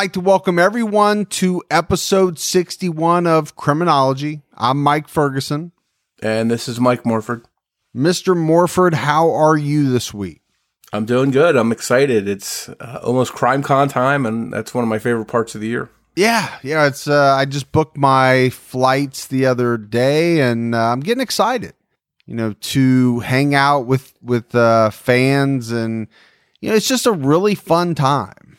Like to welcome everyone to episode 61 of Criminology. I'm Mike Ferguson. And this is Mike Morford. Mr. Morford, how are you this week? I'm doing good. I'm excited. It's uh, almost Crime Con time, and that's one of my favorite parts of the year. Yeah, yeah. It's uh, I just booked my flights the other day, and uh, I'm getting excited. You know, to hang out with with uh, fans, and you know, it's just a really fun time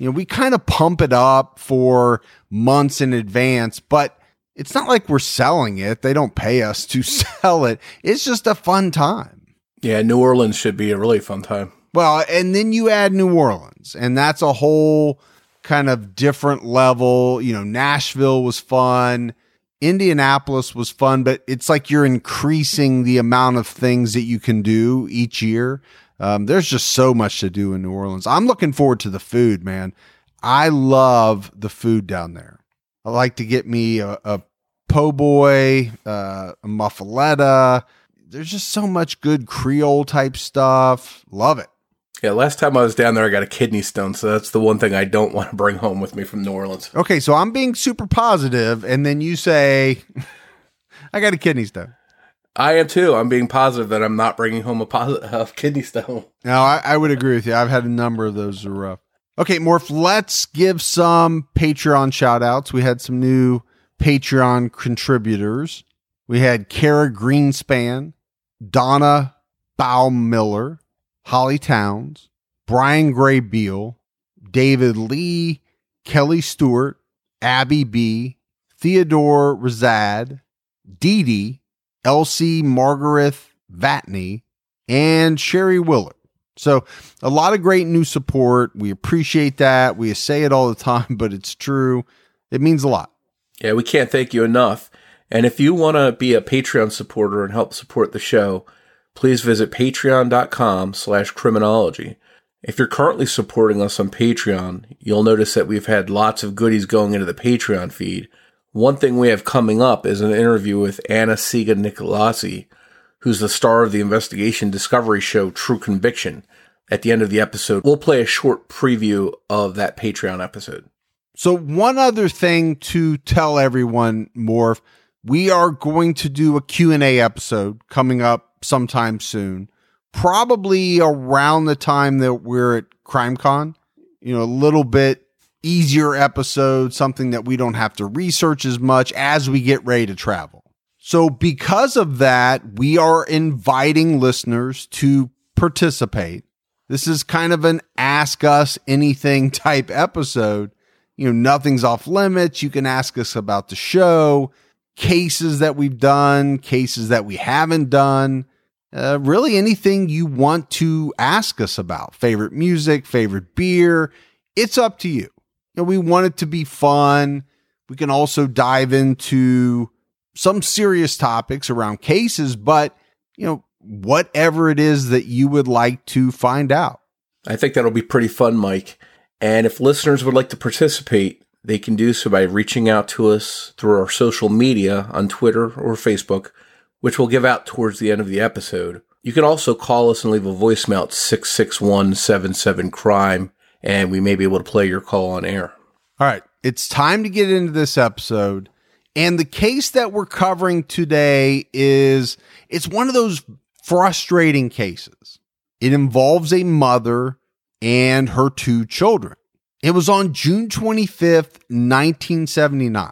you know, we kind of pump it up for months in advance, but it's not like we're selling it. They don't pay us to sell it. It's just a fun time. Yeah, New Orleans should be a really fun time. Well, and then you add New Orleans, and that's a whole kind of different level. You know, Nashville was fun. Indianapolis was fun, but it's like you're increasing the amount of things that you can do each year. Um, there's just so much to do in New Orleans. I'm looking forward to the food, man. I love the food down there. I like to get me a, a po' boy, uh, a muffaletta. There's just so much good Creole type stuff. Love it. Yeah, last time I was down there, I got a kidney stone, so that's the one thing I don't want to bring home with me from New Orleans. Okay, so I'm being super positive, and then you say, I got a kidney stone. I am too. I'm being positive that I'm not bringing home a, positive, a kidney stone. No, I, I, would agree with you. I've had a number of those are rough. Okay, Morph, let's give some Patreon shout outs. We had some new Patreon contributors. We had Kara Greenspan, Donna Baumiller, Holly Towns, Brian Gray Beal, David Lee, Kelly Stewart, Abby B, Theodore Razad, Dee Dee, Elsie Margaret Vatney, and Sherry Willard. So, a lot of great new support. We appreciate that. We say it all the time, but it's true. It means a lot. Yeah, we can't thank you enough. And if you want to be a Patreon supporter and help support the show, please visit patreon.com slash criminology. If you're currently supporting us on Patreon, you'll notice that we've had lots of goodies going into the Patreon feed, one thing we have coming up is an interview with Anna-Sigga Nicolazzi, who's the star of the investigation discovery show True Conviction. At the end of the episode, we'll play a short preview of that Patreon episode. So, one other thing to tell everyone, Morph, we are going to do a Q&A episode coming up sometime soon, probably around the time that we're at CrimeCon. You know, a little bit easier episode, something that we don't have to research as much as we get ready to travel. So, because of that, we are inviting listeners to participate. This is kind of an ask us anything type episode. You know, nothing's off limits. You can ask us about the show, cases that we've done, cases that we haven't done. Uh, really anything you want to ask us about. Favorite music, favorite beer. It's up to you know, we want it to be fun. We can also dive into some serious topics around cases, but you know, whatever it is that you would like to find out. I think that'll be pretty fun, Mike. And if listeners would like to participate, they can do so by reaching out to us through our social media on Twitter or Facebook, which we'll give out towards the end of the episode. You can also call us and leave a voicemail at 661 77 crime and we may be able to play your call on air. All right. It's time to get into this episode. And the case that we're covering today is it's one of those frustrating cases. It involves a mother and her two children. It was on June 25th, 1979,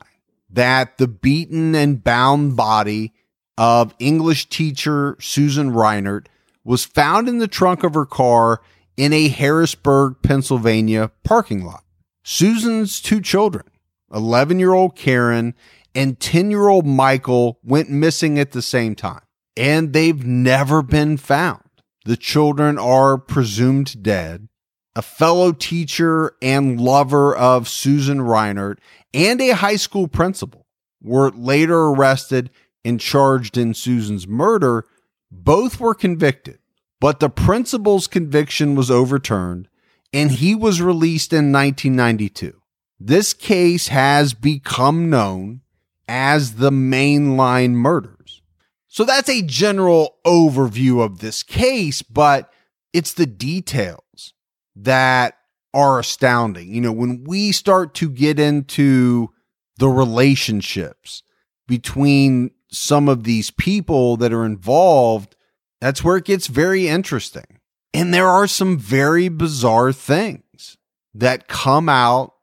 that the beaten and bound body of English teacher Susan Reinert was found in the trunk of her car in a Harrisburg, Pennsylvania parking lot. Susan's two children, 11 year old Karen and 10 year old Michael, went missing at the same time. and they've never been found. The children are presumed dead. A fellow teacher and lover of Susan Reinert and a high school principal were later arrested and charged in Susan's murder. Both were convicted, but the principal's conviction was overturned and he was released in 1992. This case has become known as the mainline murders. So that's a general overview of this case, but it's the details that are astounding. You know, when we start to get into the relationships between some of these people that are involved, that's where it gets very interesting. And there are some very bizarre things that come out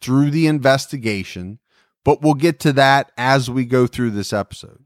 through the investigation, but we'll get to that as we go through this episode.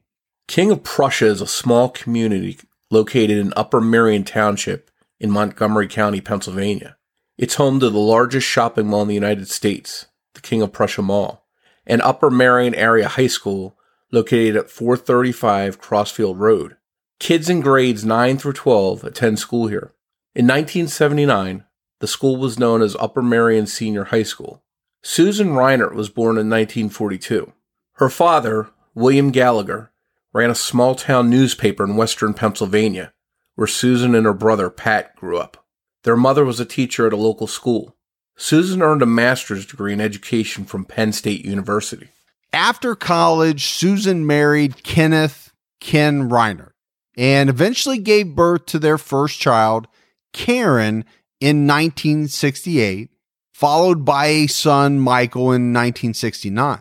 King of Prussia is a small community located in Upper Merion Township in Montgomery County, Pennsylvania. It's home to the largest shopping mall in the United States, the King of Prussia Mall, and Upper Merion Area High School located at 435 Crossfield Road. Kids in grades 9 through 12 attend school here. In 1979, the school was known as Upper Merion Senior High School. Susan Reinert was born in 1942. Her father, William Gallagher, ran a small town newspaper in western Pennsylvania, where Susan and her brother Pat grew up. Their mother was a teacher at a local school. Susan earned a master's degree in education from Penn State University. After college, Susan married Kenneth Ken Reinert and eventually gave birth to their first child, Karen in 1968, followed by a son, Michael, in 1969.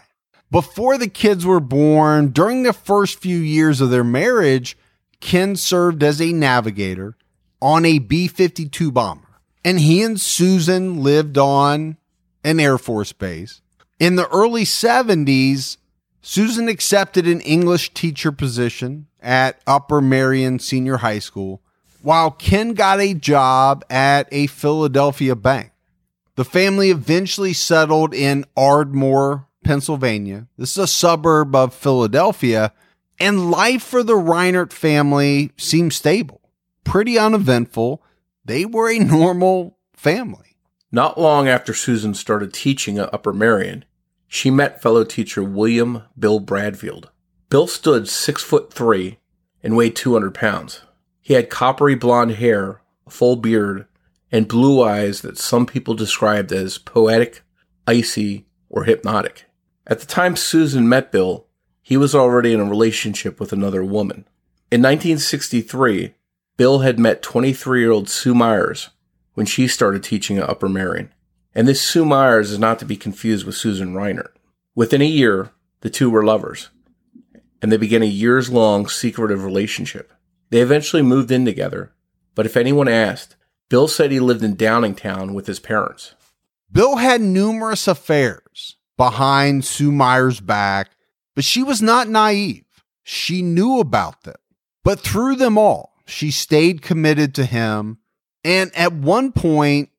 Before the kids were born, during the first few years of their marriage, Ken served as a navigator on a B 52 bomber, and he and Susan lived on an Air Force base. In the early 70s, Susan accepted an English teacher position at Upper Merion Senior High School while Ken got a job at a Philadelphia bank. The family eventually settled in Ardmore, Pennsylvania. This is a suburb of Philadelphia, and life for the Reinert family seemed stable, pretty uneventful. They were a normal family. Not long after Susan started teaching at Upper Merion, she met fellow teacher William Bill Bradfield. Bill stood six foot three and weighed 200 pounds. He had coppery blonde hair, a full beard, and blue eyes that some people described as poetic, icy, or hypnotic. At the time Susan met Bill, he was already in a relationship with another woman. In 1963, Bill had met 23 year old Sue Myers when she started teaching at Upper Merion. And this Sue Myers is not to be confused with Susan Reinert. Within a year, the two were lovers, and they began a years long secretive relationship. They eventually moved in together, but if anyone asked, Bill said he lived in Downingtown with his parents. Bill had numerous affairs behind Sue Myers' back, but she was not naive. She knew about them. But through them all, she stayed committed to him. And at one point,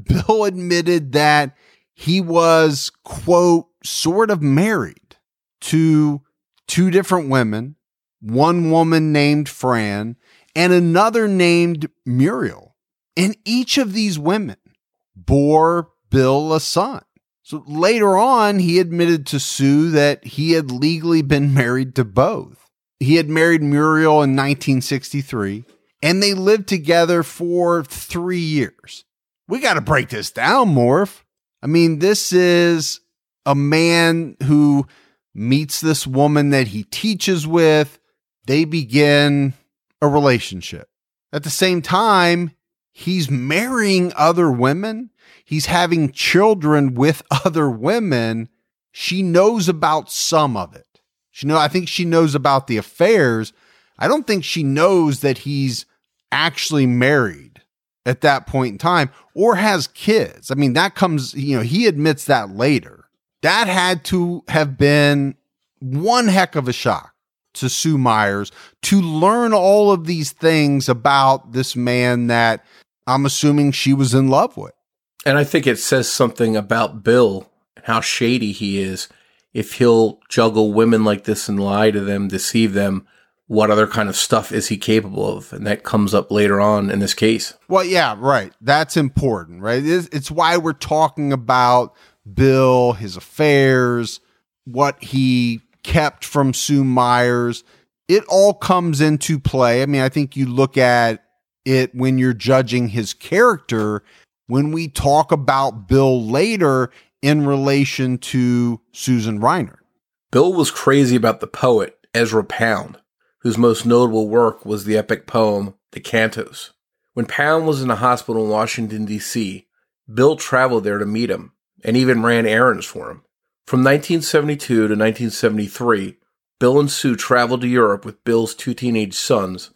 Bill admitted that he was, quote, sort of married to two different women one woman named Fran, and another named Muriel. And each of these women bore Bill a son. So later on, he admitted to Sue that he had legally been married to both. He had married Muriel in 1963, and they lived together for three years. We got to break this down, Morph. I mean, this is a man who meets this woman that he teaches with they begin a relationship. At the same time, he's marrying other women, he's having children with other women. She knows about some of it. She know I think she knows about the affairs. I don't think she knows that he's actually married at that point in time or has kids. I mean, that comes, you know, he admits that later. That had to have been one heck of a shock to Sue Myers to learn all of these things about this man that I'm assuming she was in love with. And I think it says something about Bill, how shady he is, if he'll juggle women like this and lie to them, deceive them what other kind of stuff is he capable of? And that comes up later on in this case. Well, yeah, right. That's important, right? It's, it's why we're talking about Bill, his affairs, what he kept from Sue Myers. It all comes into play. I mean, I think you look at it when you're judging his character. When we talk about Bill later in relation to Susan Reinert, Bill was crazy about the poet Ezra Pound, whose most notable work was the epic poem The Cantos. When Pound was in a hospital in Washington, D.C., Bill traveled there to meet him and even ran errands for him. From 1972 to 1973, Bill and Sue traveled to Europe with Bill's two teenage sons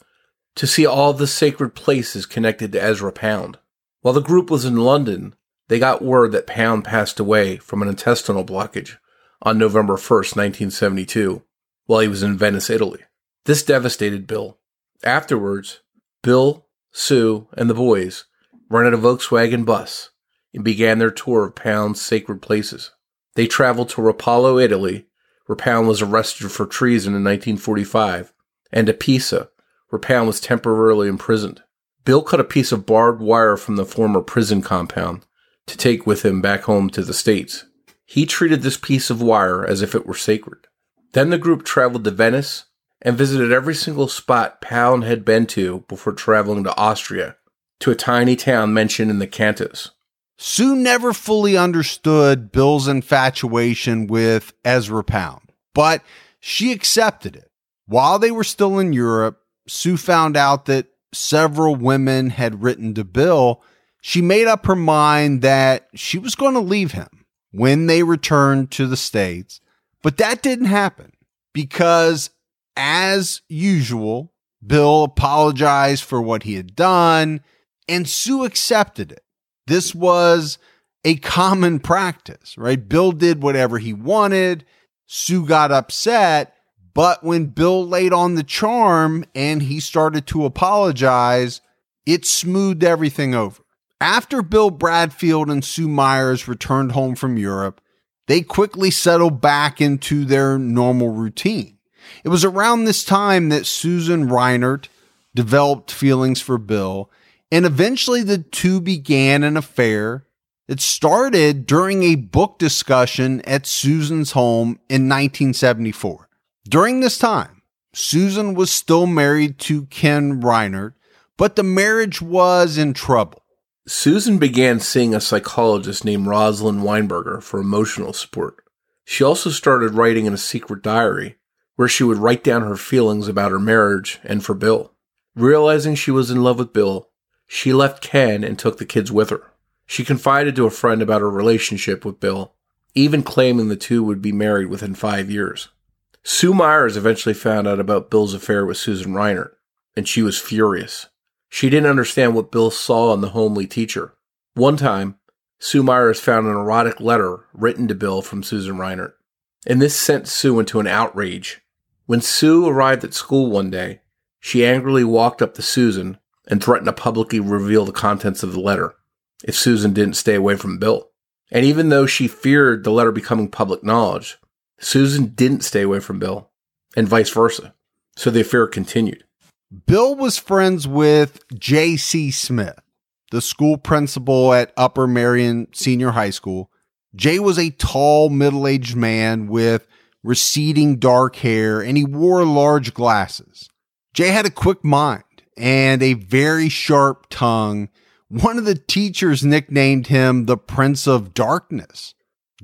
to see all the sacred places connected to Ezra Pound. While the group was in London, they got word that Pound passed away from an intestinal blockage on November 1st, 1972, while he was in Venice, Italy. This devastated Bill. Afterwards, Bill, Sue, and the boys rented a Volkswagen bus and began their tour of Pound's sacred places. They traveled to Rapallo, Italy, where Pound was arrested for treason in 1945, and to Pisa, where Pound was temporarily imprisoned. Bill cut a piece of barbed wire from the former prison compound to take with him back home to the States. He treated this piece of wire as if it were sacred. Then the group traveled to Venice and visited every single spot Pound had been to before traveling to Austria, to a tiny town mentioned in the Cantos. Sue never fully understood Bill's infatuation with Ezra Pound, but she accepted it. While they were still in Europe, Sue found out that several women had written to Bill. She made up her mind that she was going to leave him when they returned to the States. But that didn't happen because, as usual, Bill apologized for what he had done and Sue accepted it. This was a common practice, right? Bill did whatever he wanted. Sue got upset. But when Bill laid on the charm and he started to apologize, it smoothed everything over. After Bill Bradfield and Sue Myers returned home from Europe, they quickly settled back into their normal routine. It was around this time that Susan Reinert developed feelings for Bill, and eventually the two began an affair. It started during a book discussion at Susan's home in 1974. During this time, Susan was still married to Ken Reinert, but the marriage was in trouble. Susan began seeing a psychologist named Rosalind Weinberger for emotional support. She also started writing in a secret diary where she would write down her feelings about her marriage and for Bill. Realizing she was in love with Bill, she left Ken and took the kids with her. She confided to a friend about her relationship with Bill, even claiming the two would be married within five years. Sue Myers eventually found out about Bill's affair with Susan Reinert, and she was furious. She didn't understand what Bill saw in the homely teacher. One time, Sue Myers found an erotic letter written to Bill from Susan Reinert, and this sent Sue into an outrage. When Sue arrived at school one day, she angrily walked up to Susan and threatened to publicly reveal the contents of the letter if Susan didn't stay away from Bill. And even though she feared the letter becoming public knowledge, Susan didn't stay away from Bill, and vice versa. So the affair continued. Bill was friends with J.C. Smith, the school principal at Upper Merion Senior High School. Jay was a tall, middle aged man with receding dark hair, and he wore large glasses. Jay had a quick mind and a very sharp tongue. One of the teachers nicknamed him the Prince of Darkness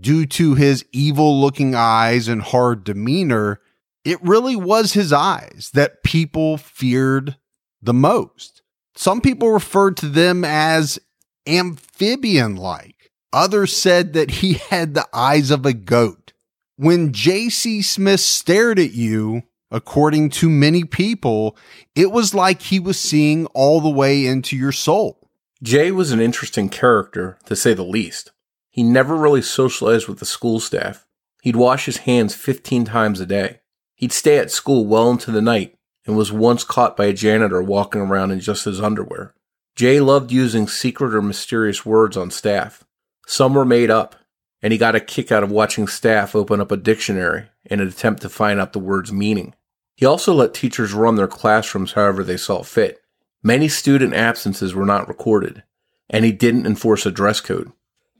due to his evil looking eyes and hard demeanor, it really was his eyes that people feared the most. Some people referred to them as amphibian like. Others said that he had the eyes of a goat. When J.C. Smith stared at you, according to many people, it was like he was seeing all the way into your soul. Jay was an interesting character, to say the least. He never really socialized with the school staff. He'd wash his hands 15 times a day. He'd stay at school well into the night and was once caught by a janitor walking around in just his underwear. Jay loved using secret or mysterious words on staff. Some were made up, and he got a kick out of watching staff open up a dictionary in an attempt to find out the word's meaning. He also let teachers run their classrooms however they saw fit. Many student absences were not recorded, and he didn't enforce a dress code.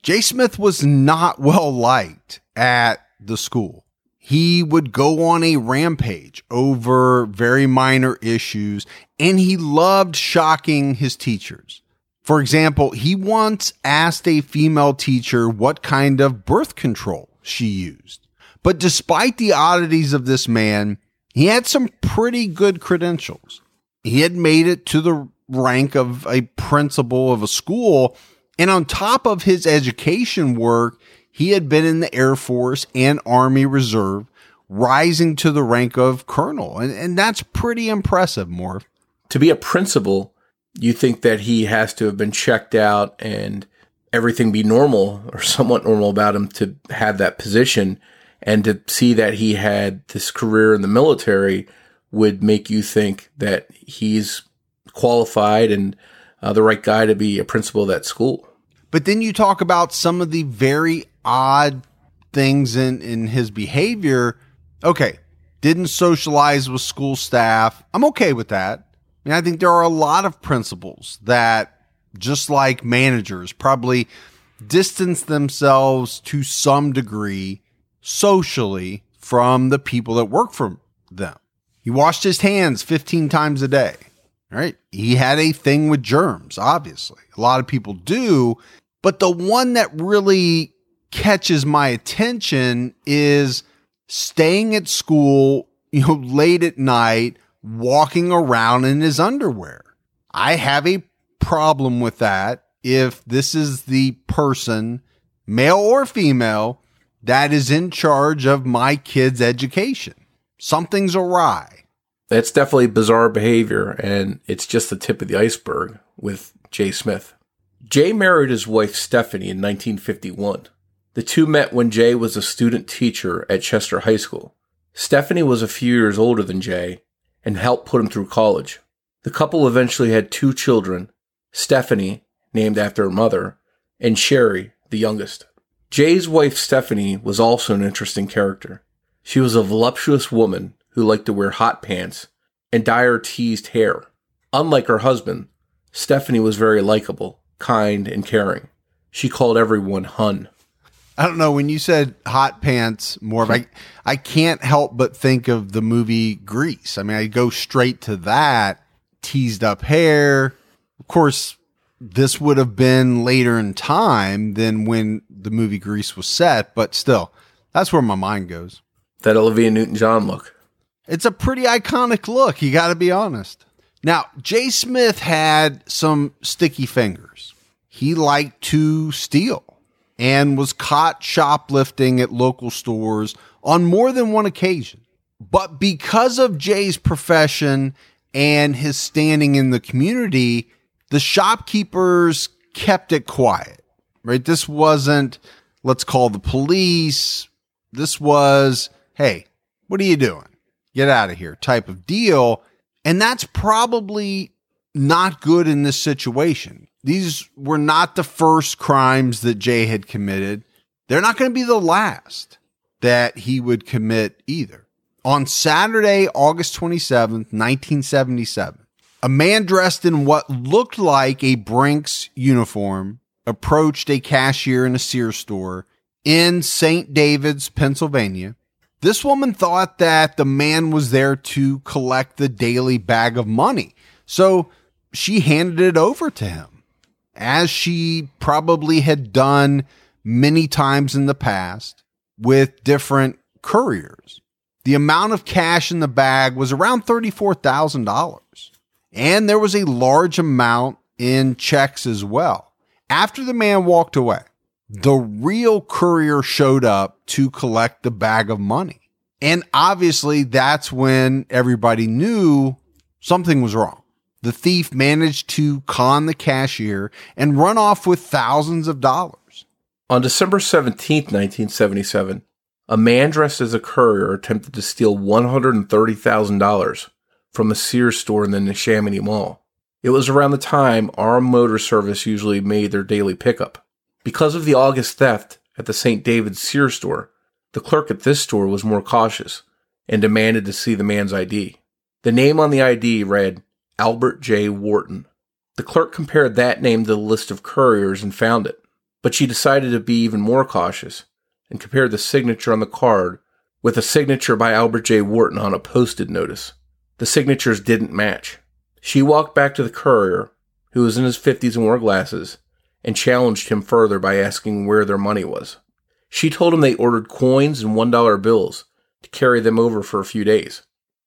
Jay Smith was not well liked at the school. He would go on a rampage over very minor issues, and he loved shocking his teachers. For example, he once asked a female teacher what kind of birth control she used. But despite the oddities of this man, he had some pretty good credentials. He had made it to the rank of a principal of a school. And on top of his education work, he had been in the Air Force and Army Reserve, rising to the rank of colonel. And, and that's pretty impressive, Morph. To be a principal, you think that he has to have been checked out and everything be normal or somewhat normal about him to have that position and to see that he had this career in the military would make you think that he's qualified and uh, the right guy to be a principal of that school. But then you talk about some of the very odd things in, in his behavior. Okay, didn't socialize with school staff. I'm okay with that. I mean, I think there are a lot of principals that, just like managers, probably distance themselves to some degree socially from the people that work for them. He washed his hands 15 times a day. Right? He had a thing with germs, obviously. A lot of people do. But the one that really catches my attention is staying at school, you know, late at night walking around in his underwear. I have a problem with that if this is the person, male or female, that is in charge of my kid's education. Something's awry. That's definitely bizarre behavior, and it's just the tip of the iceberg with Jay Smith. Jay married his wife Stephanie in 1951. The two met when Jay was a student teacher at Chester High School. Stephanie was a few years older than Jay and helped put him through college. The couple eventually had two children Stephanie, named after her mother, and Sherry, the youngest. Jay's wife Stephanie was also an interesting character. She was a voluptuous woman who liked to wear hot pants and dye her teased hair. Unlike her husband, Stephanie was very likable, kind, and caring. She called everyone Hun. I don't know when you said hot pants more I I can't help but think of the movie Grease. I mean, I go straight to that teased up hair. Of course, this would have been later in time than when the movie Grease was set, but still, that's where my mind goes. That Olivia Newton-John look. It's a pretty iconic look, you got to be honest. Now, Jay Smith had some sticky fingers. He liked to steal and was caught shoplifting at local stores on more than one occasion. But because of Jay's profession and his standing in the community, the shopkeepers kept it quiet, right? This wasn't, let's call the police. This was, hey, what are you doing? Get out of here type of deal. And that's probably not good in this situation. These were not the first crimes that Jay had committed. They're not going to be the last that he would commit either. On Saturday, August 27th, 1977, a man dressed in what looked like a Brinks uniform approached a cashier in a Sears store in St. David's, Pennsylvania. This woman thought that the man was there to collect the daily bag of money. So she handed it over to him as she probably had done many times in the past with different couriers. The amount of cash in the bag was around $34,000. And there was a large amount in checks as well. After the man walked away, the real courier showed up to collect the bag of money. And obviously, that's when everybody knew something was wrong. The thief managed to con the cashier and run off with thousands of dollars. On December 17, 1977, a man dressed as a courier attempted to steal $130,000 from a Sears store in the Neshaminy Mall. It was around the time our Motor Service usually made their daily pickup. Because of the August theft at the St. David's Sears store, the clerk at this store was more cautious and demanded to see the man's ID. The name on the ID read Albert J. Wharton. The clerk compared that name to the list of couriers and found it, but she decided to be even more cautious and compared the signature on the card with a signature by Albert J. Wharton on a posted notice. The signatures didn't match. She walked back to the courier, who was in his 50s and wore glasses, and challenged him further by asking where their money was. She told him they ordered coins and $1 bills to carry them over for a few days.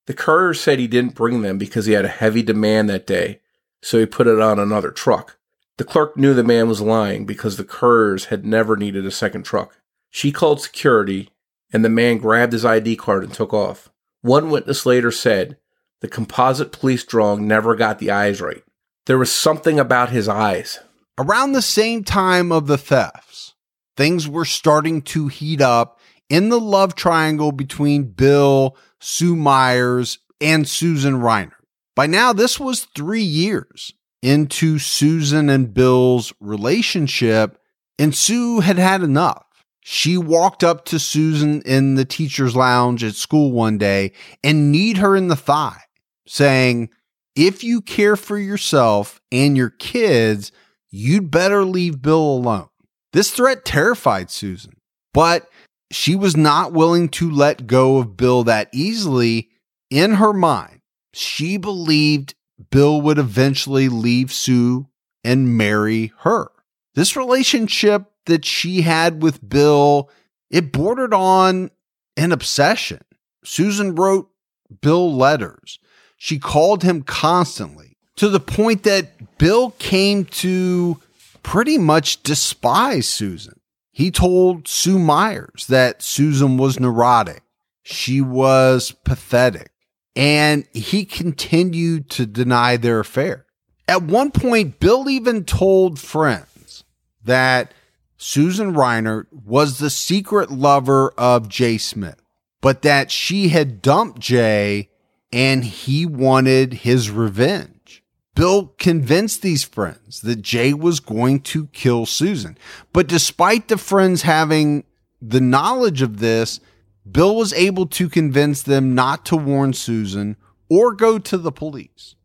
The courier said he didn't bring them because he had a heavy demand that day, so he put it on another truck. The clerk knew the man was lying because the couriers had never needed a second truck. She called security, and the man grabbed his ID card and took off. One witness later said the composite police drawing never got the eyes right. There was something about his eyes. Around the same time of the thefts, things were starting to heat up in the love triangle between Bill, Sue Myers, and Susan Reinert. By now, this was three years into Susan and Bill's relationship, and Sue had had enough. She walked up to Susan in the teacher's lounge at school one day and kneed her in the thigh, saying, If you care for yourself and your kids, you'd better leave Bill alone. This threat terrified Susan, but she was not willing to let go of Bill that easily. In her mind, she believed Bill would eventually leave Sue and marry her. This relationship that she had with Bill, it bordered on an obsession. Susan wrote Bill letters. She called him constantly to the point that Bill came to pretty much despise Susan. He told Sue Myers that Susan was neurotic. She was pathetic. And he continued to deny their affair. At one point, Bill even told friends that Susan Reinert was the secret lover of Jay Smith, but that she had dumped Jay and he wanted his revenge. Bill convinced these friends that Jay was going to kill Susan. But despite the friends having the knowledge of this, Bill was able to convince them not to warn Susan or go to the police.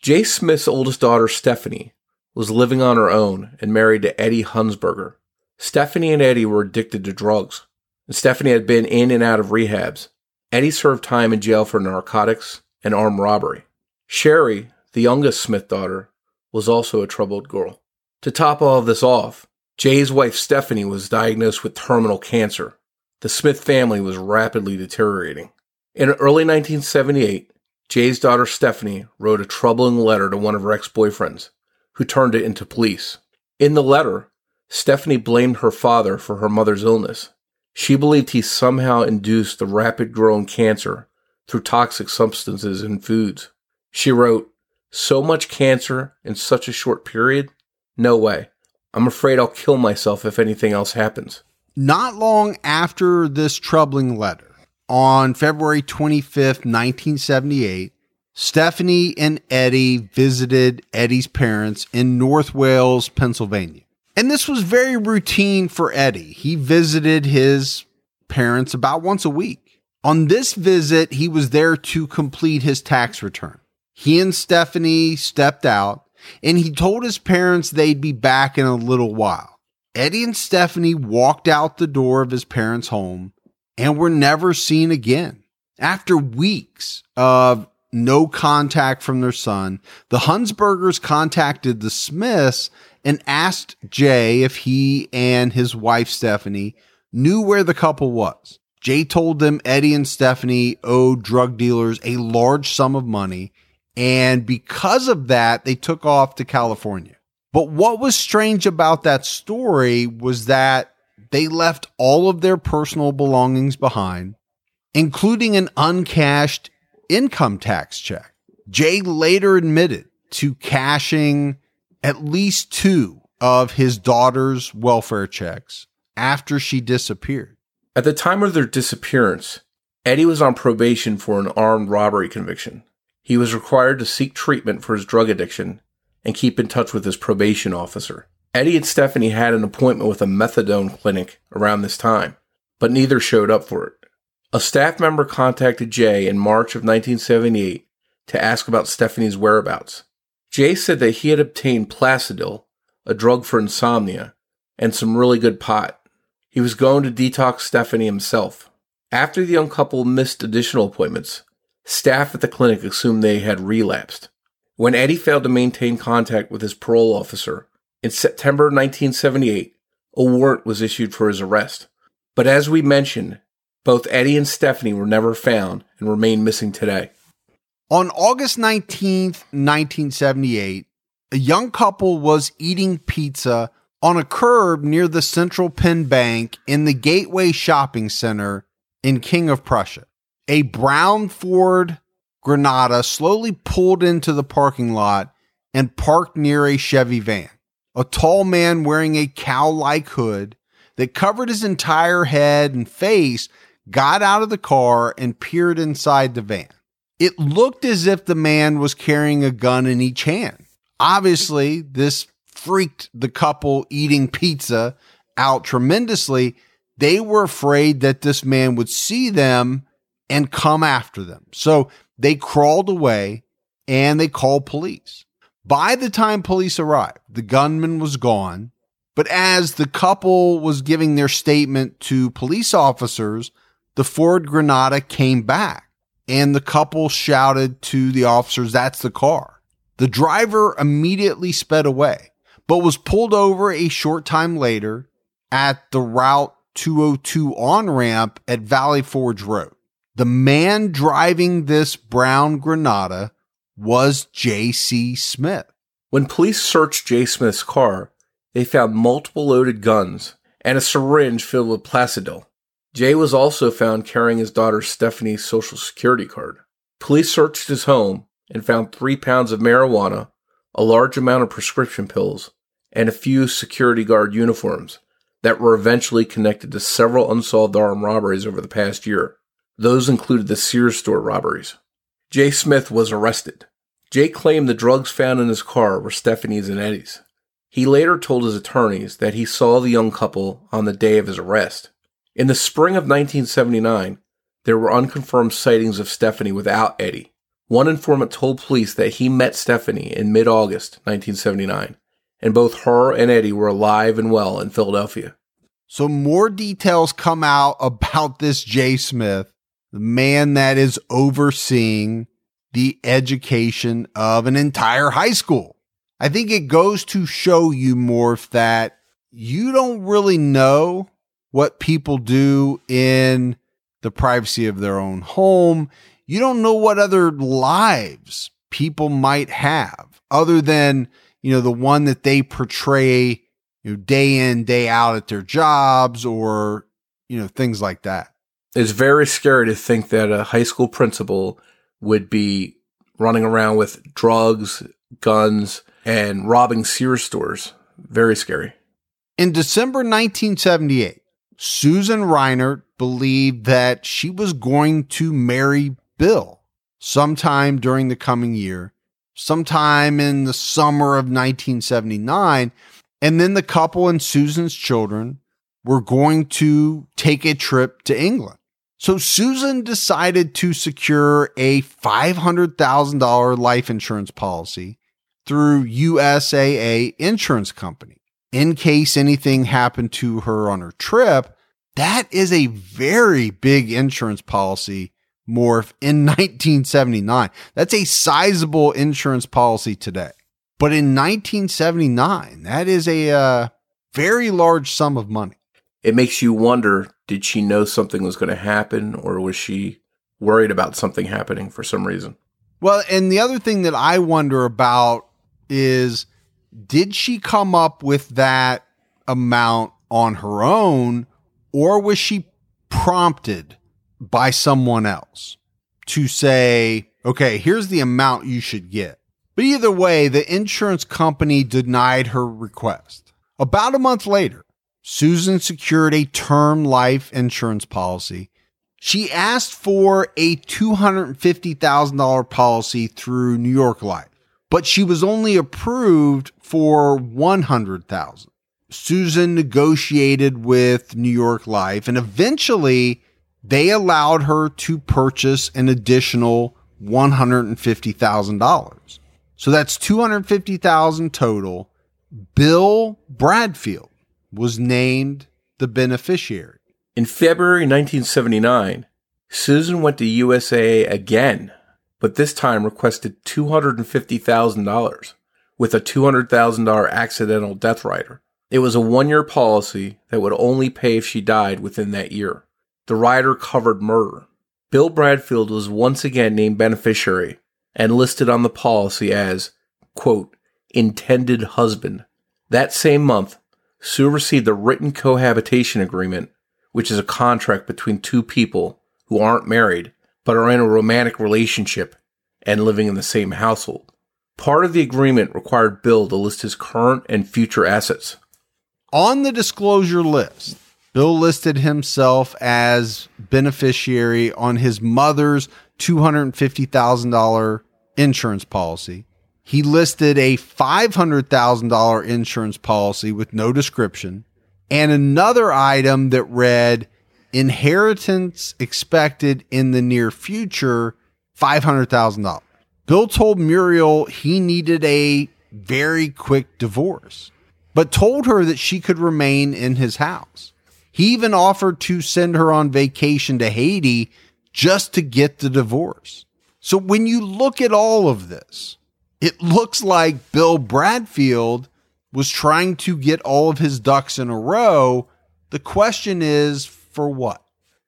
Jay Smith's oldest daughter, Stephanie, was living on her own and married to Eddie Hunsberger. Stephanie and Eddie were addicted to drugs, and Stephanie had been in and out of rehabs. Eddie served time in jail for narcotics and armed robbery. Sherry, the youngest Smith daughter, was also a troubled girl. To top all of this off, Jay's wife Stephanie was diagnosed with terminal cancer. The Smith family was rapidly deteriorating. In early 1978, Jay's daughter Stephanie wrote a troubling letter to one of her ex boyfriends, who turned it into police. In the letter, Stephanie blamed her father for her mother's illness. She believed he somehow induced the rapid growing cancer through toxic substances in foods. She wrote, so much cancer in such a short period? No way. I'm afraid I'll kill myself if anything else happens. Not long after this troubling letter, on February 25th, 1978, Stephanie and Eddie visited Eddie's parents in North Wales, Pennsylvania. And this was very routine for Eddie. He visited his parents about once a week. On this visit, he was there to complete his tax return. He and Stephanie stepped out and he told his parents they'd be back in a little while. Eddie and Stephanie walked out the door of his parents' home and were never seen again. After weeks of no contact from their son, the Hunsbergers contacted the Smiths and asked Jay if he and his wife Stephanie knew where the couple was. Jay told them Eddie and Stephanie owed drug dealers a large sum of money and because of that, they took off to California. But what was strange about that story was that they left all of their personal belongings behind, including an uncashed income tax check. Jay later admitted to cashing at least two of his daughter's welfare checks after she disappeared. At the time of their disappearance, Eddie was on probation for an armed robbery conviction. He was required to seek treatment for his drug addiction and keep in touch with his probation officer. Eddie and Stephanie had an appointment with a methadone clinic around this time, but neither showed up for it. A staff member contacted Jay in March of 1978 to ask about Stephanie's whereabouts. Jay said that he had obtained Placidyl, a drug for insomnia, and some really good pot. He was going to detox Stephanie himself. After the young couple missed additional appointments, staff at the clinic assumed they had relapsed. When Eddie failed to maintain contact with his parole officer, in September 1978, a warrant was issued for his arrest. But as we mentioned, both Eddie and Stephanie were never found and remain missing today. On August 19th, 1978, a young couple was eating pizza on a curb near the Central Penn Bank in the Gateway Shopping Center in King of Prussia. A brown Ford Granada slowly pulled into the parking lot and parked near a Chevy van. A tall man wearing a cow like hood that covered his entire head and face got out of the car and peered inside the van. It looked as if the man was carrying a gun in each hand. Obviously, this freaked the couple eating pizza out tremendously. They were afraid that this man would see them and come after them. So they crawled away and they called police. By the time police arrived, the gunman was gone. But as the couple was giving their statement to police officers, the Ford Granada came back and the couple shouted to the officers, That's the car. The driver immediately sped away, but was pulled over a short time later at the Route 202 on ramp at Valley Forge Road. The man driving this brown Granada was J.C. Smith. When police searched Jay Smith's car, they found multiple loaded guns and a syringe filled with Placidyl. Jay was also found carrying his daughter Stephanie's social security card. Police searched his home and found three pounds of marijuana, a large amount of prescription pills, and a few security guard uniforms that were eventually connected to several unsolved armed robberies over the past year. Those included the Sears store robberies. Jay Smith was arrested. Jay claimed the drugs found in his car were Stephanie's and Eddie's. He later told his attorneys that he saw the young couple on the day of his arrest. In the spring of 1979, there were unconfirmed sightings of Stephanie without Eddie. One informant told police that he met Stephanie in mid August 1979, and both her and Eddie were alive and well in Philadelphia. So, more details come out about this Jay Smith the man that is overseeing the education of an entire high school. I think it goes to show you, Morph, that you don't really know what people do in the privacy of their own home. You don't know what other lives people might have other than, you know, the one that they portray, you know, day in, day out at their jobs or, you know, things like that it's very scary to think that a high school principal would be running around with drugs, guns, and robbing Sears stores. Very scary. In December 1978, Susan Reinert believed that she was going to marry Bill sometime during the coming year, sometime in the summer of 1979. And then the couple and Susan's children were going to take a trip to England. So Susan decided to secure a $500,000 life insurance policy through USAA Insurance Company. In case anything happened to her on her trip, that is a very big insurance policy, Morph, in 1979. That's a sizable insurance policy today. But in 1979, that is a uh, very large sum of money. It makes you wonder did she know something was going to happen or was she worried about something happening for some reason? Well, and the other thing that I wonder about is did she come up with that amount on her own or was she prompted by someone else to say, okay, here's the amount you should get? But either way, the insurance company denied her request. About a month later, Susan secured a term life insurance policy. She asked for a $250,000 policy through New York Life, but she was only approved for 100,000. Susan negotiated with New York Life and eventually they allowed her to purchase an additional $150,000. So that's 250,000 total. Bill Bradfield was named the beneficiary. In February 1979, Susan went to USA again, but this time requested $250,000 with a $200,000 accidental death rider. It was a one year policy that would only pay if she died within that year. The rider covered murder. Bill Bradfield was once again named beneficiary and listed on the policy as, quote, intended husband. That same month, Sue received a written cohabitation agreement, which is a contract between two people who aren't married but are in a romantic relationship and living in the same household. Part of the agreement required Bill to list his current and future assets. On the disclosure list, Bill listed himself as beneficiary on his mother's $250,000 insurance policy. He listed a $500,000 insurance policy with no description and another item that read inheritance expected in the near future $500,000. Bill told Muriel he needed a very quick divorce, but told her that she could remain in his house. He even offered to send her on vacation to Haiti just to get the divorce. So when you look at all of this, it looks like Bill Bradfield was trying to get all of his ducks in a row. The question is for what?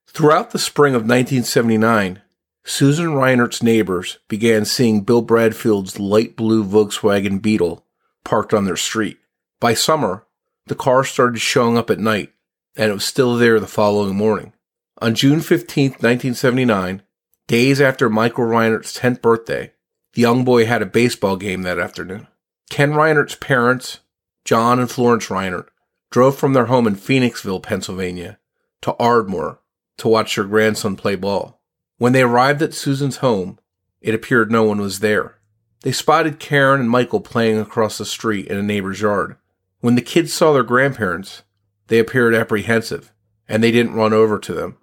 Throughout the spring of 1979, Susan Reinert's neighbors began seeing Bill Bradfield's light blue Volkswagen Beetle parked on their street. By summer, the car started showing up at night, and it was still there the following morning. On June 15, 1979, days after Michael Reinert's 10th birthday, the young boy had a baseball game that afternoon. Ken Reinert's parents, John and Florence Reinert, drove from their home in Phoenixville, Pennsylvania, to Ardmore to watch their grandson play ball. When they arrived at Susan's home, it appeared no one was there. They spotted Karen and Michael playing across the street in a neighbor's yard. When the kids saw their grandparents, they appeared apprehensive, and they didn't run over to them.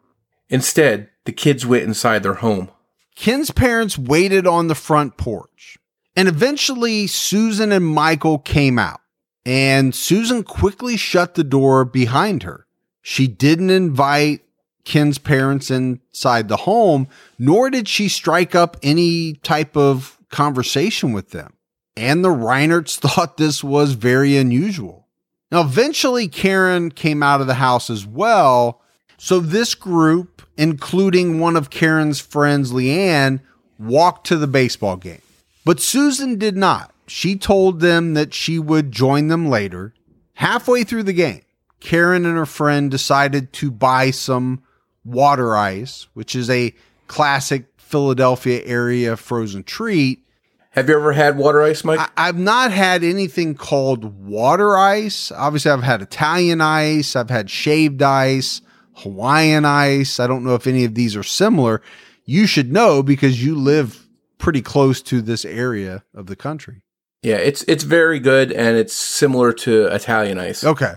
Instead, the kids went inside their home. Ken's parents waited on the front porch, and eventually Susan and Michael came out, and Susan quickly shut the door behind her. She didn't invite Ken's parents inside the home, nor did she strike up any type of conversation with them. And the Reinerts thought this was very unusual. Now, eventually, Karen came out of the house as well. So, this group, including one of Karen's friends, Leanne, walked to the baseball game. But Susan did not. She told them that she would join them later. Halfway through the game, Karen and her friend decided to buy some water ice, which is a classic Philadelphia area frozen treat. Have you ever had water ice, Mike? I, have not had anything called water ice. Obviously, I've had Italian ice, I've had shaved ice, Hawaiian ice. I don't know if any of these are similar. You should know because you live pretty close to this area of the country. Yeah, it's it's very good and it's similar to Italian ice. Okay.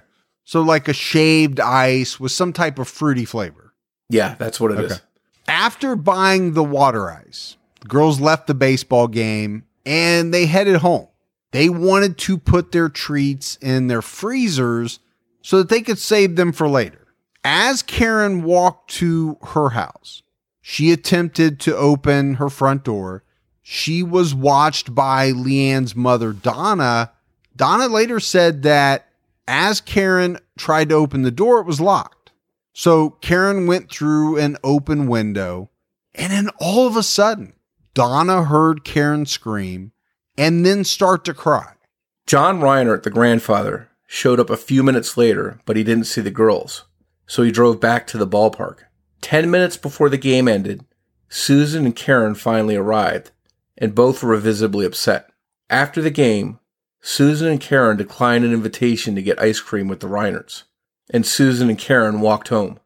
So like a shaved ice with some type of fruity flavor. Yeah, that's what it okay. is. After buying the water ice, the girls left the baseball game and they headed home. They wanted to put their treats in their freezers so that they could save them for later. As Karen walked to her house, she attempted to open her front door. She was watched by Leanne's mother, Donna. Donna later said that as Karen tried to open the door, it was locked. So Karen went through an open window, and then all of a sudden, Donna heard Karen scream and then start to cry. John Reinert, the grandfather, showed up a few minutes later, but he didn't see the girls, so he drove back to the ballpark. Ten minutes before the game ended, Susan and Karen finally arrived, and both were visibly upset. After the game, Susan and Karen declined an invitation to get ice cream with the Reinerts and Susan and Karen walked home.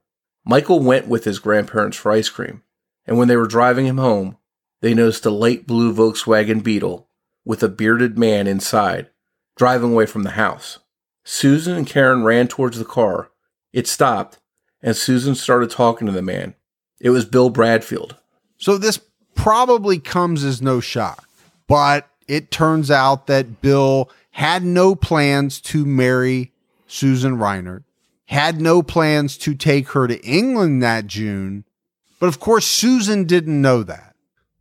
Michael went with his grandparents for ice cream, and when they were driving him home, they noticed a light blue Volkswagen Beetle with a bearded man inside, driving away from the house. Susan and Karen ran towards the car. It stopped, and Susan started talking to the man. It was Bill Bradfield. So this probably comes as no shock, but it turns out that Bill had no plans to marry Susan Reinert, had no plans to take her to England that June. But of course, Susan didn't know that.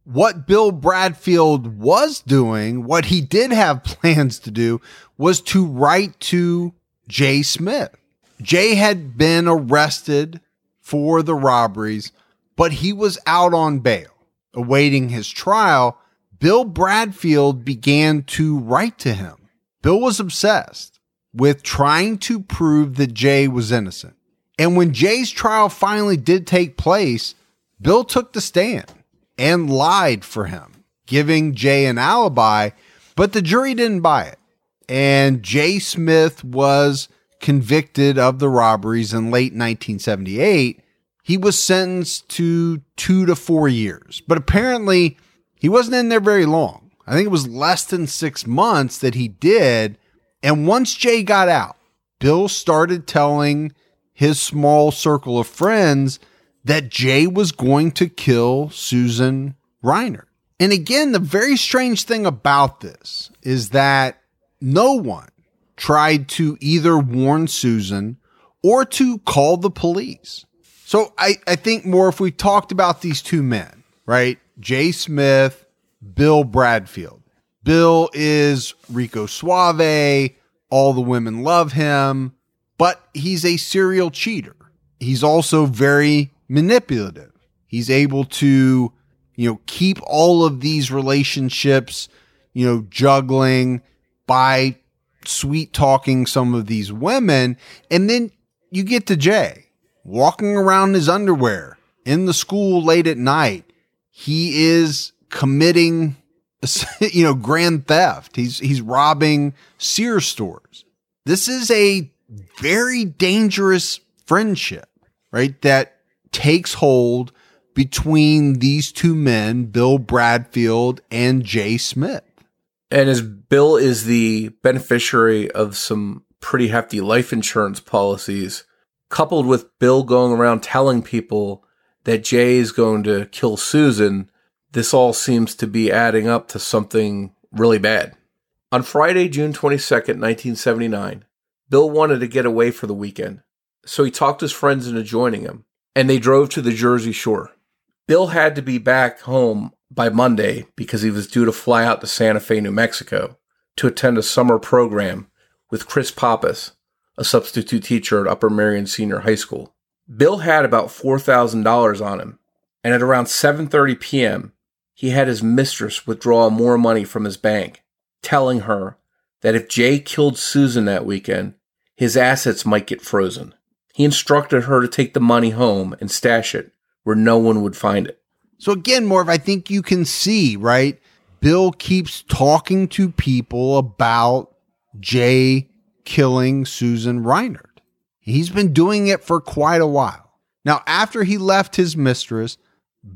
What Bill Bradfield was doing, what he did have plans to do, was to write to Jay Smith. Jay had been arrested for the robberies, but he was out on bail awaiting his trial. Bill Bradfield began to write to him. Bill was obsessed with trying to prove that Jay was innocent. And when Jay's trial finally did take place, Bill took the stand and lied for him, giving Jay an alibi, but the jury didn't buy it. And Jay Smith was convicted of the robberies in late 1978. He was sentenced to two to four years, but apparently he wasn't in there very long. I think it was less than six months that he did. And once Jay got out, Bill started telling his small circle of friends that Jay was going to kill Susan Reinert. And again, the very strange thing about this is that no one tried to either warn Susan or to call the police. So I, I think more if we talked about these two men, right? Jay Smith Bill Bradfield. Bill is Rico Suave. All the women love him, but he's a serial cheater. He's also very manipulative. He's able to, you know, keep all of these relationships, you know, juggling by sweet talking some of these women. And then you get to Jay walking around his underwear in the school late at night. He is committing you know grand theft. He's he's robbing Sears stores. This is a very dangerous friendship right that takes hold between these two men Bill Bradfield and Jay Smith. And as Bill is the beneficiary of some pretty hefty life insurance policies coupled with Bill going around telling people that Jay is going to kill Susan this all seems to be adding up to something really bad. On Friday, June 22nd, 1979, Bill wanted to get away for the weekend, so he talked his friends into joining him, and they drove to the Jersey Shore. Bill had to be back home by Monday because he was due to fly out to Santa Fe, New Mexico to attend a summer program with Chris Pappas, a substitute teacher at Upper Merion Senior High School. Bill had about $4,000 on him, and at around 7:30 p.m., he had his mistress withdraw more money from his bank, telling her that if Jay killed Susan that weekend, his assets might get frozen. He instructed her to take the money home and stash it where no one would find it. So again, Marv, I think you can see, right? Bill keeps talking to people about Jay killing Susan Reinert. He's been doing it for quite a while. Now, after he left his mistress,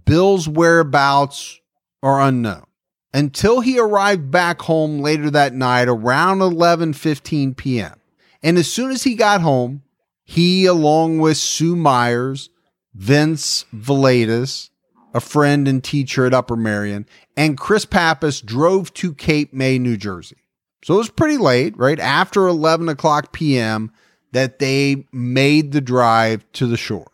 Bill's whereabouts are unknown until he arrived back home later that night around 11:15 p.m. And as soon as he got home, he along with Sue Myers, Vince Valaitis, a friend and teacher at Upper Merion, and Chris Pappas drove to Cape May, New Jersey. So it was pretty late, right? After 11 o'clock p.m., that they made the drive to the shore.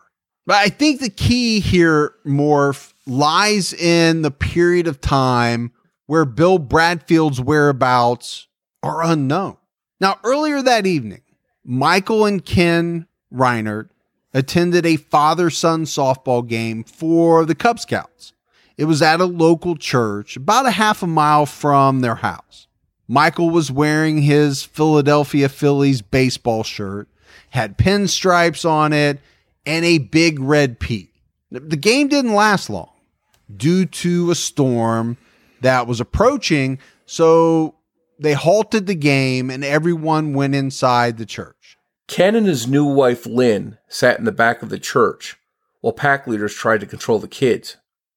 But I think the key here, Morph, lies in the period of time where Bill Bradfield's whereabouts are unknown. Now, earlier that evening, Michael and Ken Reinert attended a father son softball game for the Cub Scouts. It was at a local church about a half a mile from their house. Michael was wearing his Philadelphia Phillies baseball shirt, had pinstripes on it, and a big red P. The game didn't last long due to a storm that was approaching. So they halted the game and everyone went inside the church. Ken and his new wife Lynn sat in the back of the church while pack leaders tried to control the kids.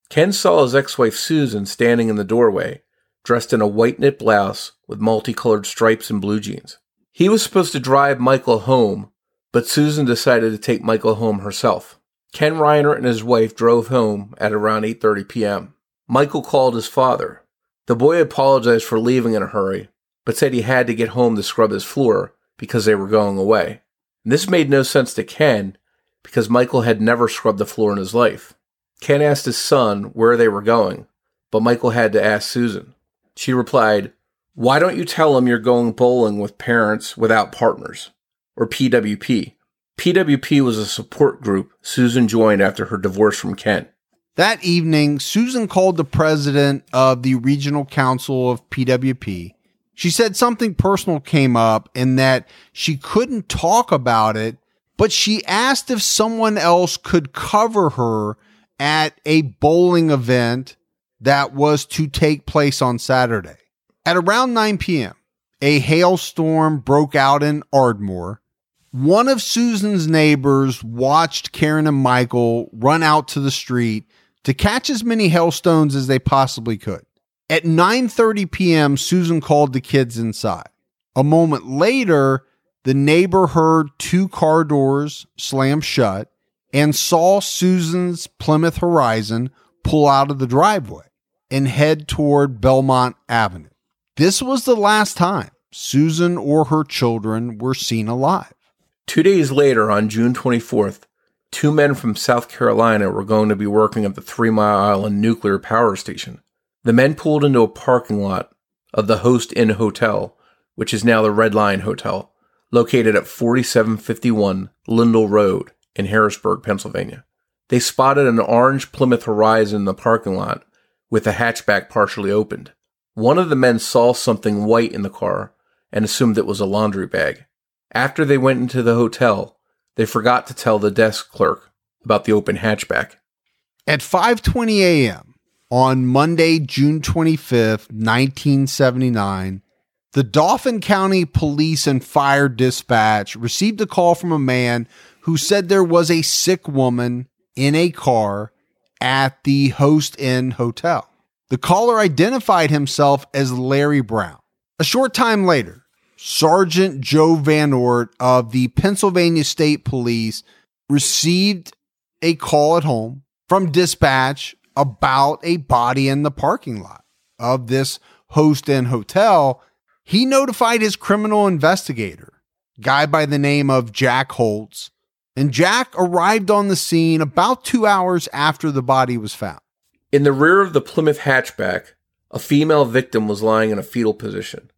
Ken saw his ex wife Susan standing in the doorway, dressed in a white knit blouse with multicolored stripes and blue jeans. He was supposed to drive Michael home, but Susan decided to take Michael home herself. Ken Reinert and his wife drove home at around 8:30 p.m. Michael called his father. The boy apologized for leaving in a hurry, but said he had to get home to scrub his floor because they were going away. And this made no sense to Ken because Michael had never scrubbed the floor in his life. Ken asked his son where they were going, but Michael had to ask Susan. She replied, Why don't you tell him you're going bowling with parents without partners? Or PWP. PWP was a support group Susan joined after her divorce from Ken. That evening, Susan called the president of the regional council of PWP. She said something personal came up and that she couldn't talk about it, but she asked if someone else could cover her at a bowling event that was to take place on Saturday. At around 9 p.m., a hailstorm broke out in Ardmore. One of Susan's neighbors watched Karen and Michael run out to the street to catch as many hailstones as they possibly could. At 9:30 p.m., Susan called the kids inside. A moment later, the neighbor heard two car doors slam shut and saw Susan's Plymouth Horizon pull out of the driveway and head toward Belmont Avenue. This was the last time Susan or her children were seen alive. Two days later, on June 24th, two men from South Carolina were going to be working at the Three Mile Island nuclear power station. The men pulled into a parking lot of the Host Inn Hotel, which is now the Red Lion Hotel, located at 4751 Lindle Road in Harrisburg, Pennsylvania. They spotted an orange Plymouth Horizon in the parking lot with the hatchback partially opened. One of the men saw something white in the car and assumed it was a laundry bag. After they went into the hotel, they forgot to tell the desk clerk about the open hatchback. At 5:20 a.m. on Monday, June 25th, 1979, the Dauphin County Police and Fire Dispatch received a call from a man who said there was a sick woman in a car at the Host Inn Hotel. The caller identified himself as Larry Brown. A short time later, Sergeant Joe Van Nort of the Pennsylvania State Police received a call at home from dispatch about a body in the parking lot of this Host Inn Hotel. He notified his criminal investigator, guy by the name of Jack Holtz, and Jack arrived on the scene about two hours after the body was found. In the rear of the Plymouth hatchback, a female victim was lying in a fetal position.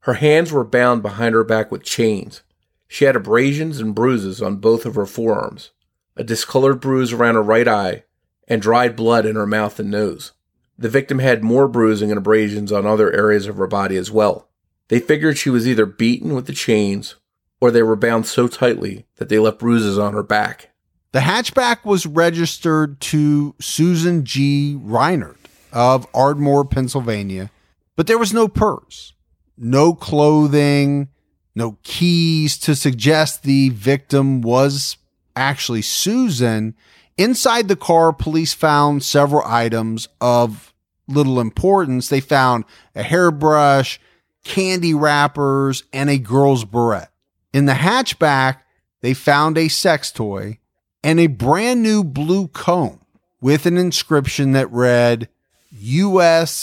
Her hands were bound behind her back with chains. She had abrasions and bruises on both of her forearms, a discolored bruise around her right eye, and dried blood in her mouth and nose. The victim had more bruising and abrasions on other areas of her body as well. They figured she was either beaten with the chains or they were bound so tightly that they left bruises on her back. The hatchback was registered to Susan G. Reinert of Ardmore, Pennsylvania, but there was no purse, no clothing, no keys to suggest the victim was actually Susan. Inside the car, police found several items of little importance. They found a hairbrush, candy wrappers, and a girl's beret. In the hatchback, they found a sex toy and a brand new blue comb with an inscription that read USARCOM,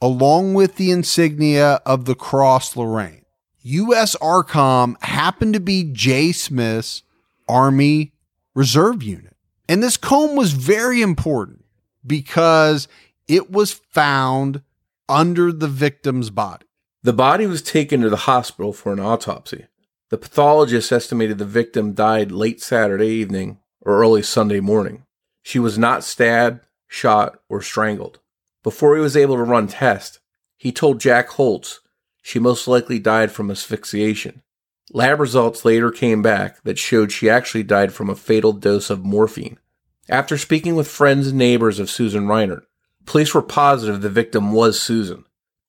along with the insignia of the Cross Lorraine. U.S. ARCOM happened to be Jay Smith's Army Reserve Unit. And this comb was very important because it was found under the victim's body. The body was taken to the hospital for an autopsy. The pathologist estimated the victim died late Saturday evening or early Sunday morning. She was not stabbed, shot, or strangled. Before he was able to run tests, he told Jack Holtz she most likely died from asphyxiation. Lab results later came back that showed she actually died from a fatal dose of morphine. After speaking with friends and neighbors of Susan Reinert, police were positive the victim was Susan.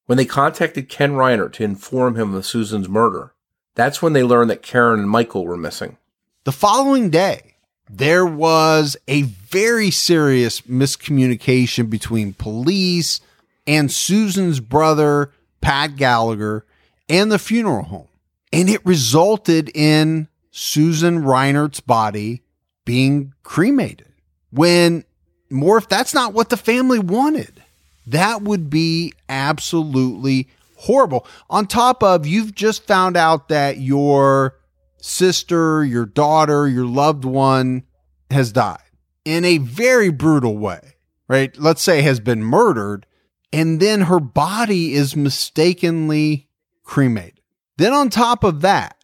When they contacted Ken Reinert to inform him of Susan's murder, that's when they learned that Karen and Michael were missing. The following day, there was a very serious miscommunication between police and Susan's brother, Pat Gallagher, and the funeral home. And it resulted in Susan Reinert's body being cremated. When more if that's not what the family wanted. That would be absolutely horrible. On top of you've just found out that your sister, your daughter, your loved one has died in a very brutal way, right? Let's say has been murdered and then her body is mistakenly cremated. Then on top of that,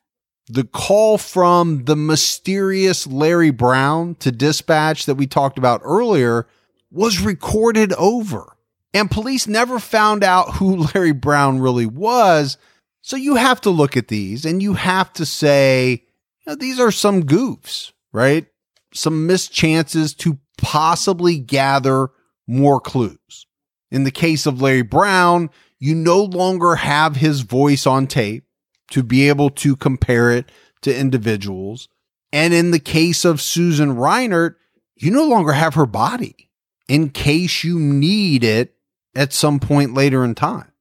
the call from the mysterious Larry Brown to dispatch that we talked about earlier was recorded over. And police never found out who Larry Brown really was. So you have to look at these and you have to say, you know, these are some goofs, right? Some missed chances to possibly gather more clues. In the case of Larry Brown, you no longer have his voice on tape to be able to compare it to individuals. And in the case of Susan Reinert, you no longer have her body in case you need it at some point later in time.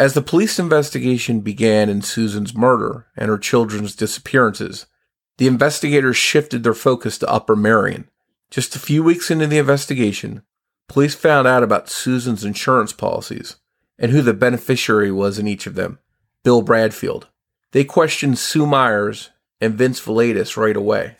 As the police investigation began in Susan's murder and her children's disappearances, the investigators shifted their focus to Upper Merion. Just a few weeks into the investigation, police found out about Susan's insurance policies and who the beneficiary was in each of them Bill Bradfield. They questioned Sue Myers and Vince Valaitis right away.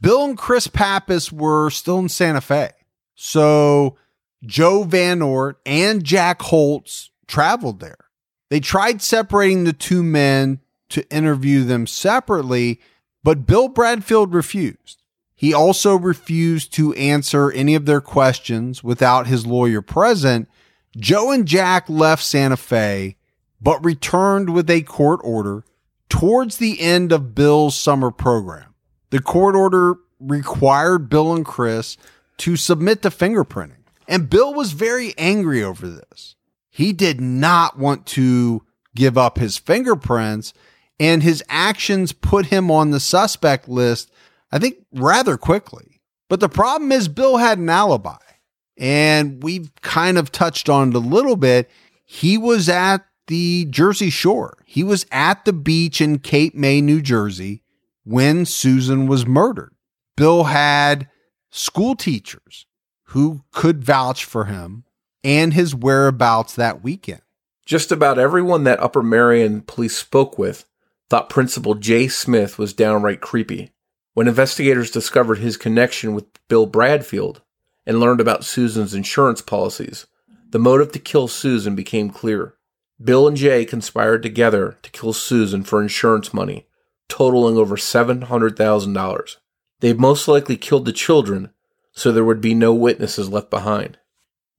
Bill and Chris Pappas were still in Santa Fe. So Joe Van Nort and Jack Holtz traveled there. They tried separating the two men to interview them separately, but Bill Bradfield refused. He also refused to answer any of their questions without his lawyer present. Joe and Jack left Santa Fe, but returned with a court order towards the end of Bill's summer program. The court order required Bill and Chris to submit to fingerprinting. And Bill was very angry over this. He did not want to give up his fingerprints, and his actions put him on the suspect list, I think, rather quickly. But the problem is, Bill had an alibi, and we've kind of touched on it a little bit. He was at the Jersey Shore. He was at the beach in Cape May, New Jersey when Susan was murdered. Bill had school teachers who could vouch for him and his whereabouts that weekend. Just about everyone that Upper Merion police spoke with thought Principal Jay Smith was downright creepy. When investigators discovered his connection with Bill Bradfield and learned about Susan's insurance policies, the motive to kill Susan became clear. Bill and Jay conspired together to kill Susan for insurance money, totaling over $700,000. They most likely killed the children so there would be no witnesses left behind.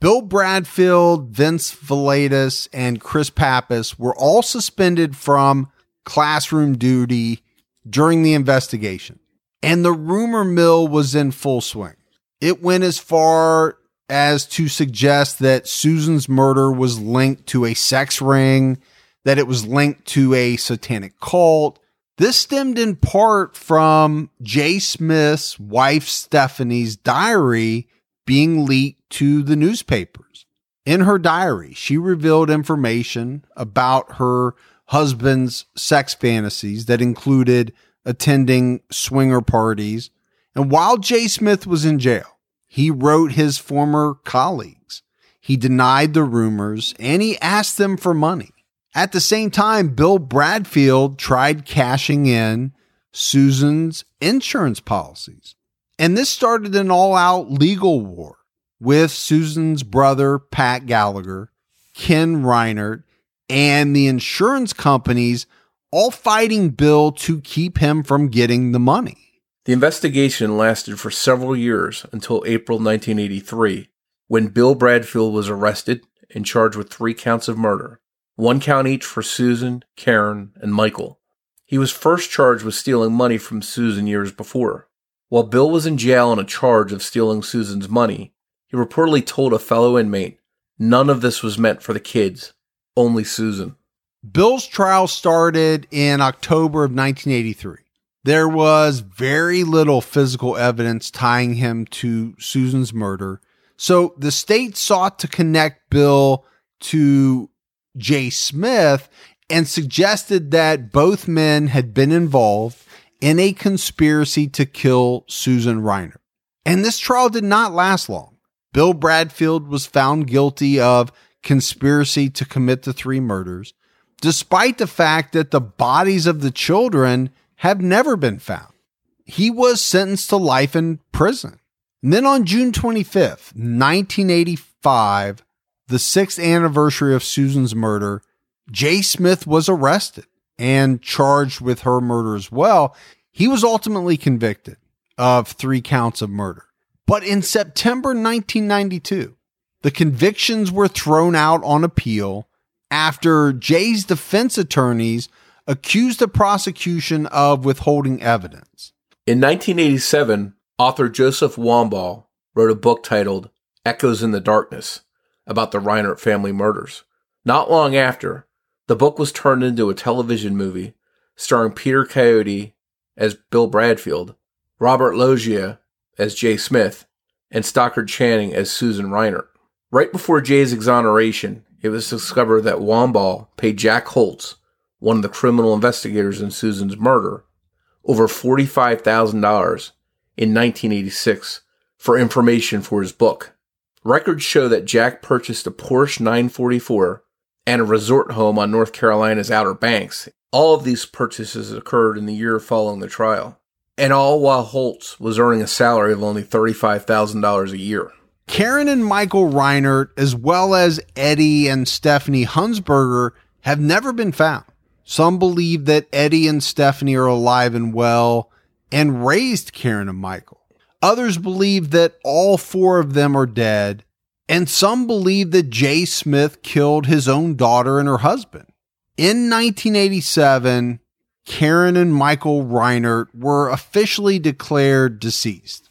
Bill Bradfield, Vince Valaitis, and Chris Pappas were all suspended from classroom duty during the investigation. And the rumor mill was in full swing. It went as far as to suggest that Susan's murder was linked to a sex ring, that it was linked to a satanic cult. This stemmed in part from Jay Smith's wife Stephanie's diary being leaked to the newspapers. In her diary, she revealed information about her husband's sex fantasies that included attending swinger parties. And while Jay Smith was in jail, he wrote his former colleagues. He denied the rumors and he asked them for money. At the same time, Bill Bradfield tried cashing in Susan's insurance policies. And this started an all out legal war with Susan's brother, Pat Gallagher, Ken Reinert, and the insurance companies all fighting Bill to keep him from getting the money. The investigation lasted for several years until April 1983, when Bill Bradfield was arrested and charged with three counts of murder, one count each for Susan, Karen, and Michael. He was first charged with stealing money from Susan years before. While Bill was in jail on a charge of stealing Susan's money, he reportedly told a fellow inmate, None of this was meant for the kids, only Susan. Bill's trial started in October of 1983. There was very little physical evidence tying him to Susan's murder. So the state sought to connect Bill to Jay Smith and suggested that both men had been involved in a conspiracy to kill Susan Reinert. And this trial did not last long. Bill Bradfield was found guilty of conspiracy to commit the three murders, despite the fact that the bodies of the children have never been found. He was sentenced to life in prison. And then on June 25th, 1985, the sixth anniversary of Susan's murder, Jay Smith was arrested and charged with her murder as well. He was ultimately convicted of three counts of murder. But in September 1992, the convictions were thrown out on appeal after Jay's defense attorneys accused the prosecution of withholding evidence. In 1987, author Joseph Wambaugh wrote a book titled Echoes in the Darkness about the Reinert family murders. Not long after, the book was turned into a television movie starring Peter Coyote as Bill Bradfield, Robert Loggia as Jay Smith, and Stockard Channing as Susan Reinert. Right before Jay's exoneration, it was discovered that Wambaugh paid Jack Holtz, one of the criminal investigators in Susan's murder, over $45,000 in 1986 for information for his book. Records show that Jack purchased a Porsche 944 and a resort home on North Carolina's Outer Banks. All of these purchases occurred in the year following the trial, and all while Holtz was earning a salary of only $35,000 a year. Karen and Michael Reinert, as well as Eddie and Stephanie Hunsberger, have never been found. Some believe that Eddie and Stephanie are alive and well and raised Karen and Michael. Others believe that all four of them are dead. And some believe that Jay Smith killed his own daughter and her husband. In 1987, Karen and Michael Reinert were officially declared deceased.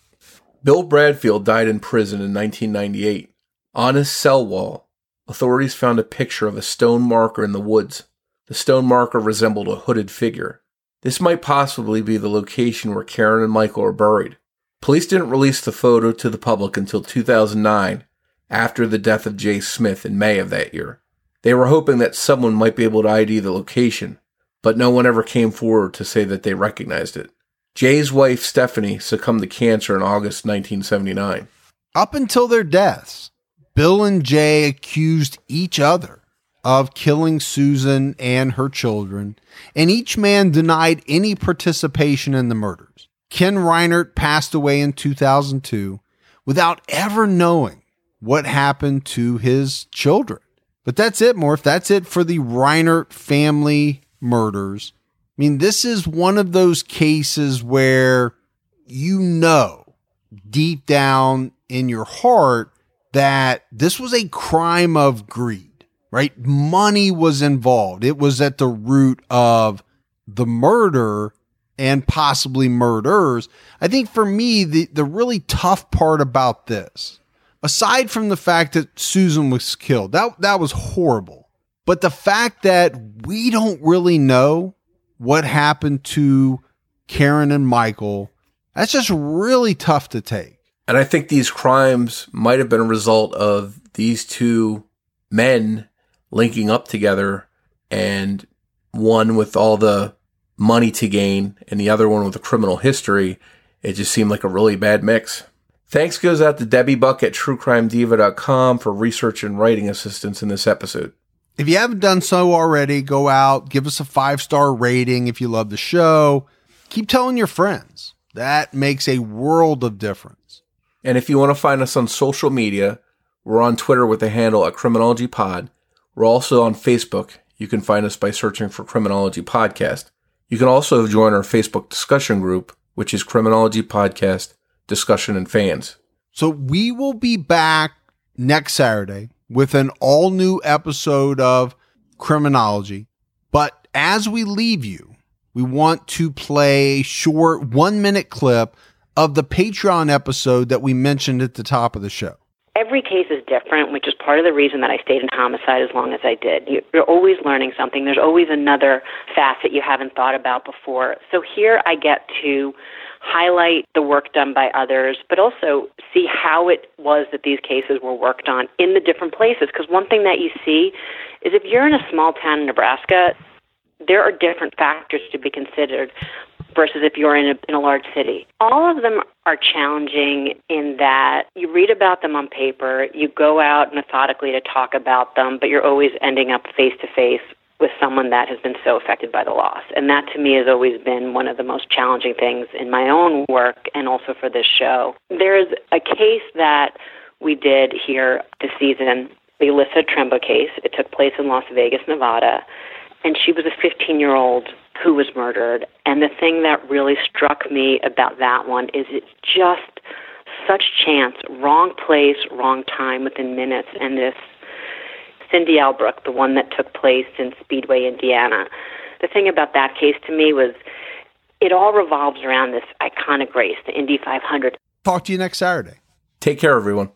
Bill Bradfield died in prison in 1998. On his cell wall, authorities found a picture of a stone marker in the woods. The stone marker resembled a hooded figure. This might possibly be the location where Karen and Michael are buried. Police didn't release the photo to the public until 2009, after the death of Jay Smith in May of that year. They were hoping that someone might be able to ID the location, but no one ever came forward to say that they recognized it. Jay's wife, Stephanie, succumbed to cancer in August 1979. Up until their deaths, Bill and Jay accused each other of killing Susan and her children, and each man denied any participation in the murders. Ken Reinert passed away in 2002 without ever knowing what happened to his children. But that's it, Morph. That's it for the Reinert family murders. I mean, this is one of those cases where you know deep down in your heart that this was a crime of greed right? Money was involved. It was at the root of the murder and possibly murders. I think for me, the, the really tough part about this, aside from the fact that Susan was killed, that, that was horrible. But the fact that we don't really know what happened to Karen and Michael, that's just really tough to take. And I think these crimes might have been a result of these two men linking up together and one with all the money to gain and the other one with a criminal history, it just seemed like a really bad mix. Thanks goes out to Debbie Buck at truecrimediva.com for research and writing assistance in this episode. If you haven't done so already, go out, give us a five star rating if you love the show. Keep telling your friends. That makes a world of difference. And if you want to find us on social media, we're on Twitter with the handle at Criminology Pod. We're also on Facebook. You can find us by searching for Criminology Podcast. You can also join our Facebook discussion group, which is Criminology Podcast Discussion and Fans. So we will be back next Saturday with an all new episode of Criminology. But as we leave you, we want to play a short one minute clip of the Patreon episode that we mentioned at the top of the show every case is different, which is part of the reason that I stayed in homicide as long as I did. You're always learning something. There's always another facet you haven't thought about before. So here I get to highlight the work done by others, but also see how it was that these cases were worked on in the different places. Because one thing that you see is if you're in a small town in Nebraska, there are different factors to be considered versus if you're in a, in a large city. All of them are challenging in that you read about them on paper, you go out methodically to talk about them, but you're always ending up face to face with someone that has been so affected by the loss. And that to me has always been one of the most challenging things in my own work and also for this show. There's a case that we did here this season, the Alyssa Otremba case. It took place in Las Vegas, Nevada. And she was a 15 year old who was murdered. And the thing that really struck me about that one is it's just such chance, wrong place, wrong time within minutes. And this Cindy Albrook, the one that took place in Speedway, Indiana. The thing about that case to me was it all revolves around this iconic race, the Indy 500. Talk to you next Saturday. Take care, everyone.